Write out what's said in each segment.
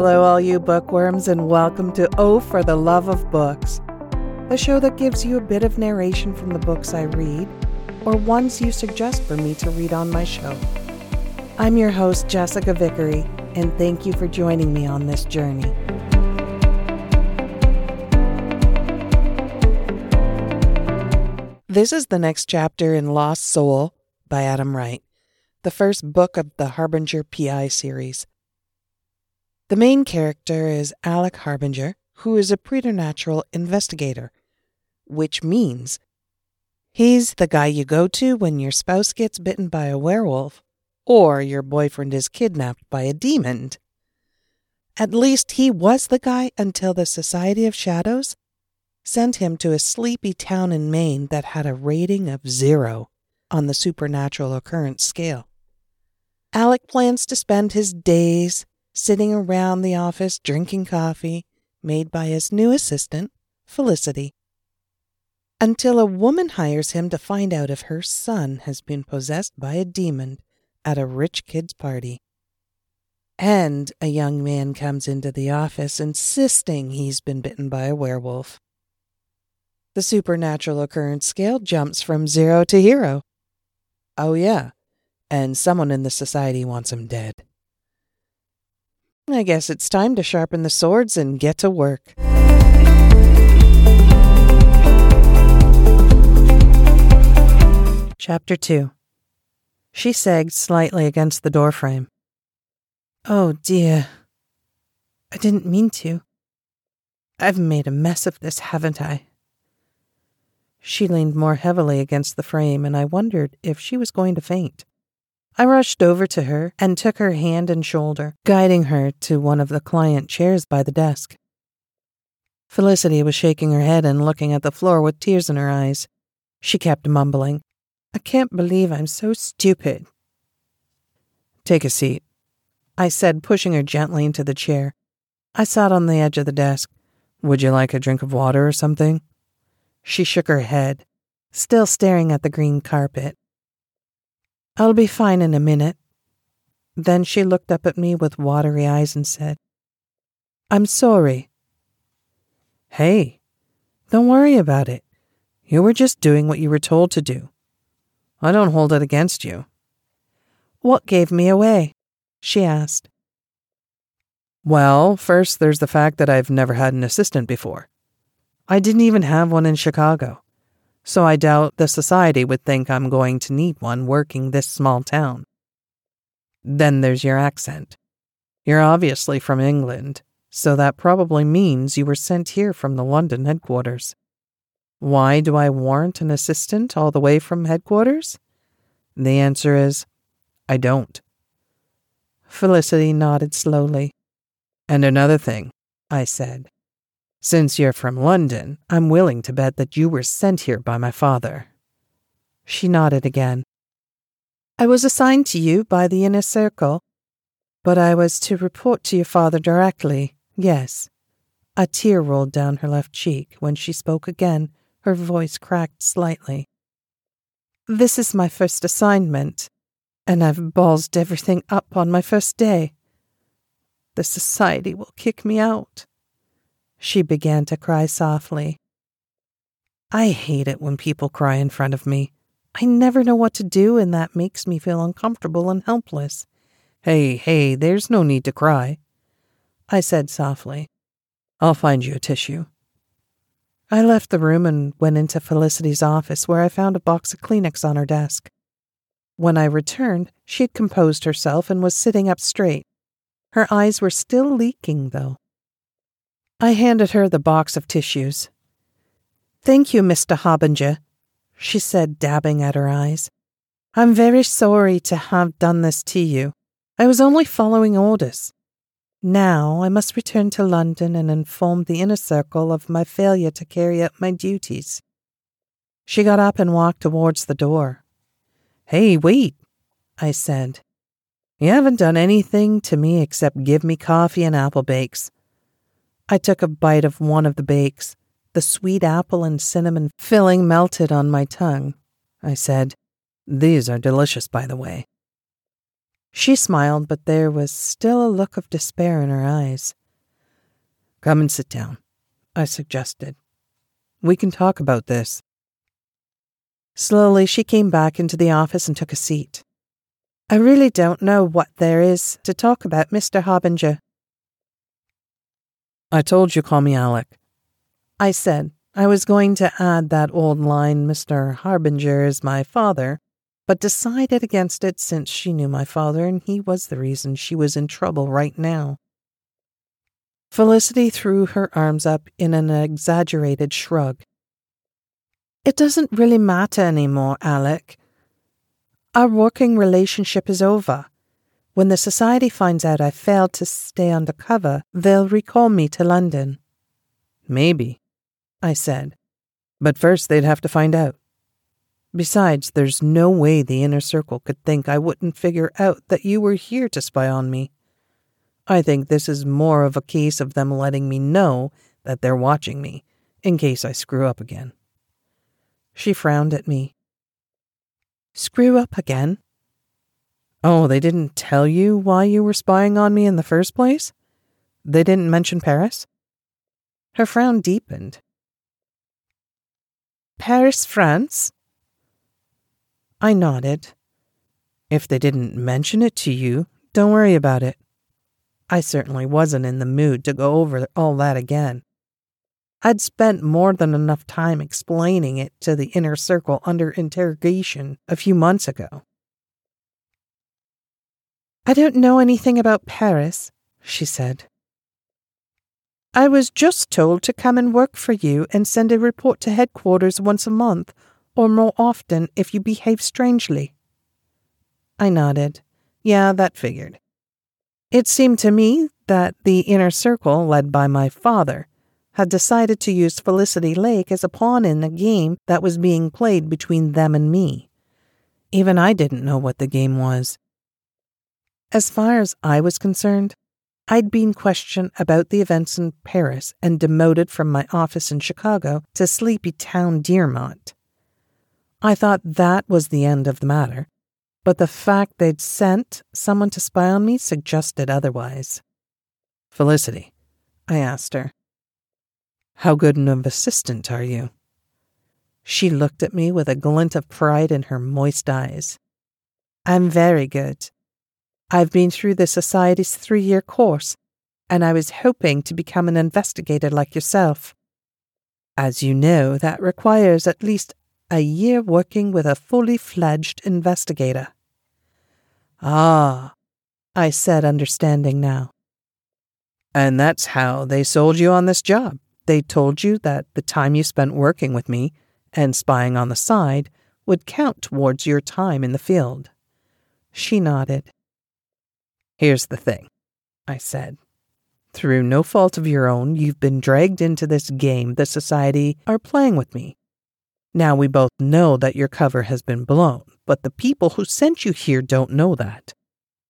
Hello, all you bookworms, and welcome to Oh for the Love of Books, a show that gives you a bit of narration from the books I read or ones you suggest for me to read on my show. I'm your host, Jessica Vickery, and thank you for joining me on this journey. This is the next chapter in Lost Soul by Adam Wright, the first book of the Harbinger PI series. The main character is Alec Harbinger, who is a preternatural investigator, which means he's the guy you go to when your spouse gets bitten by a werewolf or your boyfriend is kidnapped by a demon. At least he was the guy until the Society of Shadows sent him to a sleepy town in Maine that had a rating of zero on the supernatural occurrence scale. Alec plans to spend his days sitting around the office drinking coffee made by his new assistant, Felicity, until a woman hires him to find out if her son has been possessed by a demon at a rich kid's party. And a young man comes into the office insisting he's been bitten by a werewolf. The supernatural occurrence scale jumps from zero to hero. Oh, yeah, and someone in the society wants him dead. I guess it's time to sharpen the swords and get to work. Chapter 2 She sagged slightly against the doorframe. Oh dear. I didn't mean to. I've made a mess of this, haven't I? She leaned more heavily against the frame, and I wondered if she was going to faint. I rushed over to her and took her hand and shoulder, guiding her to one of the client chairs by the desk. Felicity was shaking her head and looking at the floor with tears in her eyes. She kept mumbling, I can't believe I'm so stupid. Take a seat, I said, pushing her gently into the chair. I sat on the edge of the desk. Would you like a drink of water or something? She shook her head, still staring at the green carpet. I'll be fine in a minute. Then she looked up at me with watery eyes and said, I'm sorry. Hey, don't worry about it. You were just doing what you were told to do. I don't hold it against you. What gave me away? she asked. Well, first, there's the fact that I've never had an assistant before. I didn't even have one in Chicago so I doubt the society would think I'm going to need one working this small town. Then there's your accent. You're obviously from England, so that probably means you were sent here from the London headquarters. Why do I warrant an assistant all the way from headquarters? The answer is I don't. Felicity nodded slowly. And another thing, I said. Since you're from London, I'm willing to bet that you were sent here by my father. She nodded again. I was assigned to you by the inner circle, but I was to report to your father directly, yes. A tear rolled down her left cheek when she spoke again, her voice cracked slightly. This is my first assignment, and I've ballsed everything up on my first day. The society will kick me out. She began to cry softly. I hate it when people cry in front of me. I never know what to do, and that makes me feel uncomfortable and helpless. Hey, hey, there's no need to cry. I said softly. I'll find you a tissue. I left the room and went into Felicity's office where I found a box of Kleenex on her desk. When I returned, she had composed herself and was sitting up straight. Her eyes were still leaking, though. I handed her the box of tissues. Thank you, Mr. Harbinger, she said, dabbing at her eyes. I'm very sorry to have done this to you. I was only following orders. Now I must return to London and inform the inner circle of my failure to carry out my duties. She got up and walked towards the door. Hey, wait, I said. You haven't done anything to me except give me coffee and apple bakes. I took a bite of one of the bakes. The sweet apple and cinnamon filling melted on my tongue. I said, These are delicious, by the way. She smiled, but there was still a look of despair in her eyes. Come and sit down, I suggested. We can talk about this. Slowly, she came back into the office and took a seat. I really don't know what there is to talk about, Mr. Harbinger. I told you call me Alec. I said I was going to add that old line, Mr. Harbinger is my father, but decided against it since she knew my father and he was the reason she was in trouble right now. Felicity threw her arms up in an exaggerated shrug. It doesn't really matter anymore, Alec. Our working relationship is over. When the society finds out I failed to stay undercover, they'll recall me to London. Maybe, I said. But first they'd have to find out. Besides, there's no way the inner circle could think I wouldn't figure out that you were here to spy on me. I think this is more of a case of them letting me know that they're watching me, in case I screw up again. She frowned at me. Screw up again? Oh, they didn't tell you why you were spying on me in the first place? They didn't mention Paris? Her frown deepened. Paris, France? I nodded. If they didn't mention it to you, don't worry about it. I certainly wasn't in the mood to go over all that again. I'd spent more than enough time explaining it to the inner circle under interrogation a few months ago. I don't know anything about Paris, she said. I was just told to come and work for you and send a report to headquarters once a month, or more often if you behave strangely. I nodded. Yeah, that figured. It seemed to me that the inner circle, led by my father, had decided to use Felicity Lake as a pawn in a game that was being played between them and me. Even I didn't know what the game was. As far as I was concerned, I'd been questioned about the events in Paris and demoted from my office in Chicago to sleepy town Dearmont. I thought that was the end of the matter, but the fact they'd sent someone to spy on me suggested otherwise. Felicity, I asked her, how good an assistant are you? She looked at me with a glint of pride in her moist eyes. I'm very good. I've been through the Society's three year course, and I was hoping to become an investigator like yourself. As you know, that requires at least a year working with a fully fledged investigator. Ah, I said, understanding now. And that's how they sold you on this job. They told you that the time you spent working with me and spying on the side would count towards your time in the field. She nodded. Here's the thing, I said. Through no fault of your own, you've been dragged into this game the Society are playing with me. Now we both know that your cover has been blown, but the people who sent you here don't know that.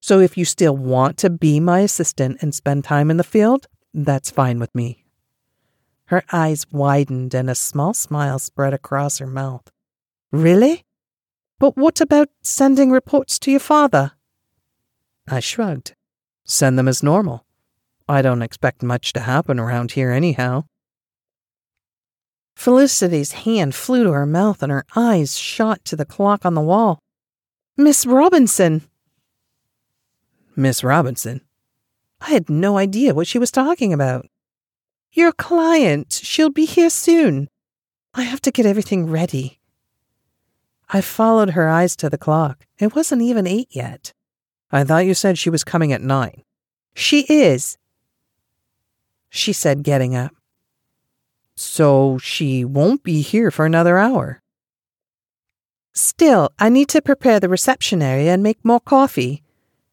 So if you still want to be my assistant and spend time in the field, that's fine with me. Her eyes widened and a small smile spread across her mouth. Really? But what about sending reports to your father? I shrugged. Send them as normal. I don't expect much to happen around here anyhow. Felicity's hand flew to her mouth and her eyes shot to the clock on the wall. Miss Robinson! Miss Robinson? I had no idea what she was talking about. Your client. She'll be here soon. I have to get everything ready. I followed her eyes to the clock. It wasn't even eight yet. I thought you said she was coming at nine. She is, she said, getting up. So she won't be here for another hour. Still, I need to prepare the reception area and make more coffee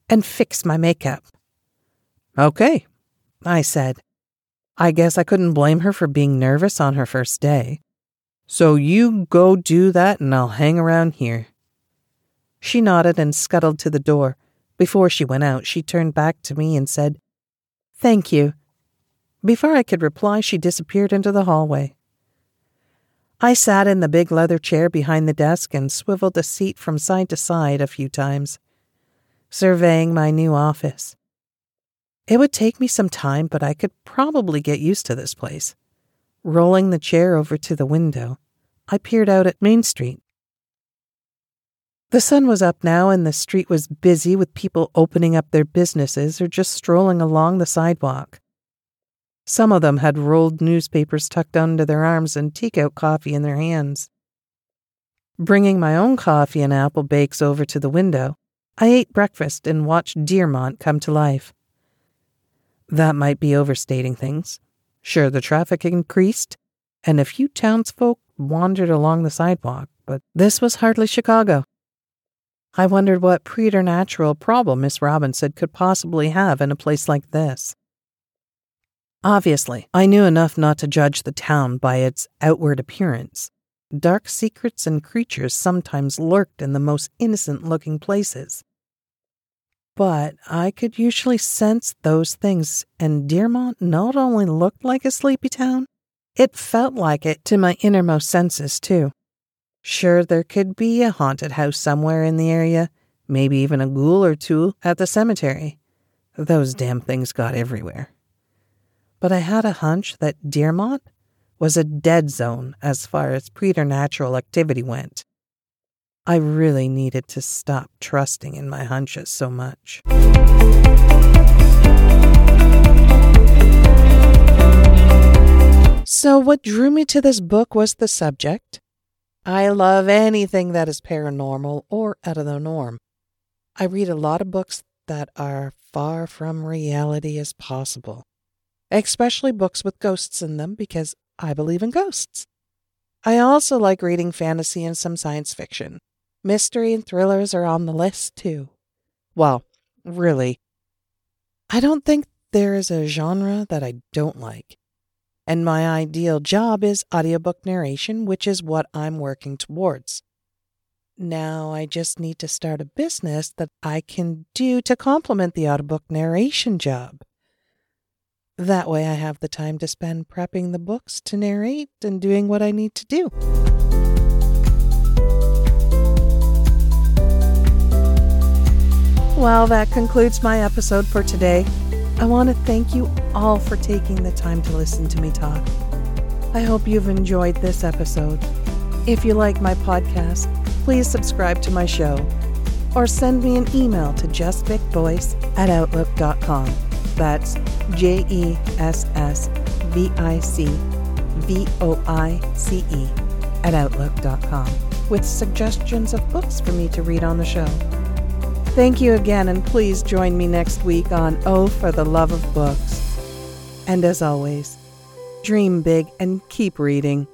and fix my makeup. Okay, I said, I guess I couldn't blame her for being nervous on her first day. So you go do that and I'll hang around here. She nodded and scuttled to the door. Before she went out, she turned back to me and said, Thank you. Before I could reply, she disappeared into the hallway. I sat in the big leather chair behind the desk and swiveled the seat from side to side a few times. surveying my new office. It would take me some time, but I could probably get used to this place. Rolling the chair over to the window, I peered out at Main Street. The sun was up now, and the street was busy with people opening up their businesses or just strolling along the sidewalk. Some of them had rolled newspapers tucked under their arms and teak-out coffee in their hands. Bringing my own coffee and apple bakes over to the window, I ate breakfast and watched Dearmont come to life. That might be overstating things. Sure, the traffic increased, and a few townsfolk wandered along the sidewalk, but this was hardly Chicago. I wondered what preternatural problem Miss Robinson could possibly have in a place like this. Obviously, I knew enough not to judge the town by its outward appearance. Dark secrets and creatures sometimes lurked in the most innocent looking places but I could usually sense those things, and Dearmont not only looked like a sleepy town, it felt like it to my innermost senses, too. Sure, there could be a haunted house somewhere in the area, maybe even a ghoul or two at the cemetery. Those damn things got everywhere. But I had a hunch that Dearmont was a dead zone as far as preternatural activity went. I really needed to stop trusting in my hunches so much. So, what drew me to this book was the subject. I love anything that is paranormal or out of the norm. I read a lot of books that are far from reality as possible, especially books with ghosts in them because I believe in ghosts. I also like reading fantasy and some science fiction. Mystery and thrillers are on the list too. Well, really, I don't think there is a genre that I don't like. And my ideal job is audiobook narration, which is what I'm working towards. Now I just need to start a business that I can do to complement the audiobook narration job. That way I have the time to spend prepping the books to narrate and doing what I need to do. Well, that concludes my episode for today. I want to thank you all for taking the time to listen to me talk. I hope you've enjoyed this episode. If you like my podcast, please subscribe to my show or send me an email to jessvicvoice at outlook.com. That's J E S S V I C V O I C E at outlook.com with suggestions of books for me to read on the show. Thank you again, and please join me next week on Oh for the Love of Books. And as always, dream big and keep reading.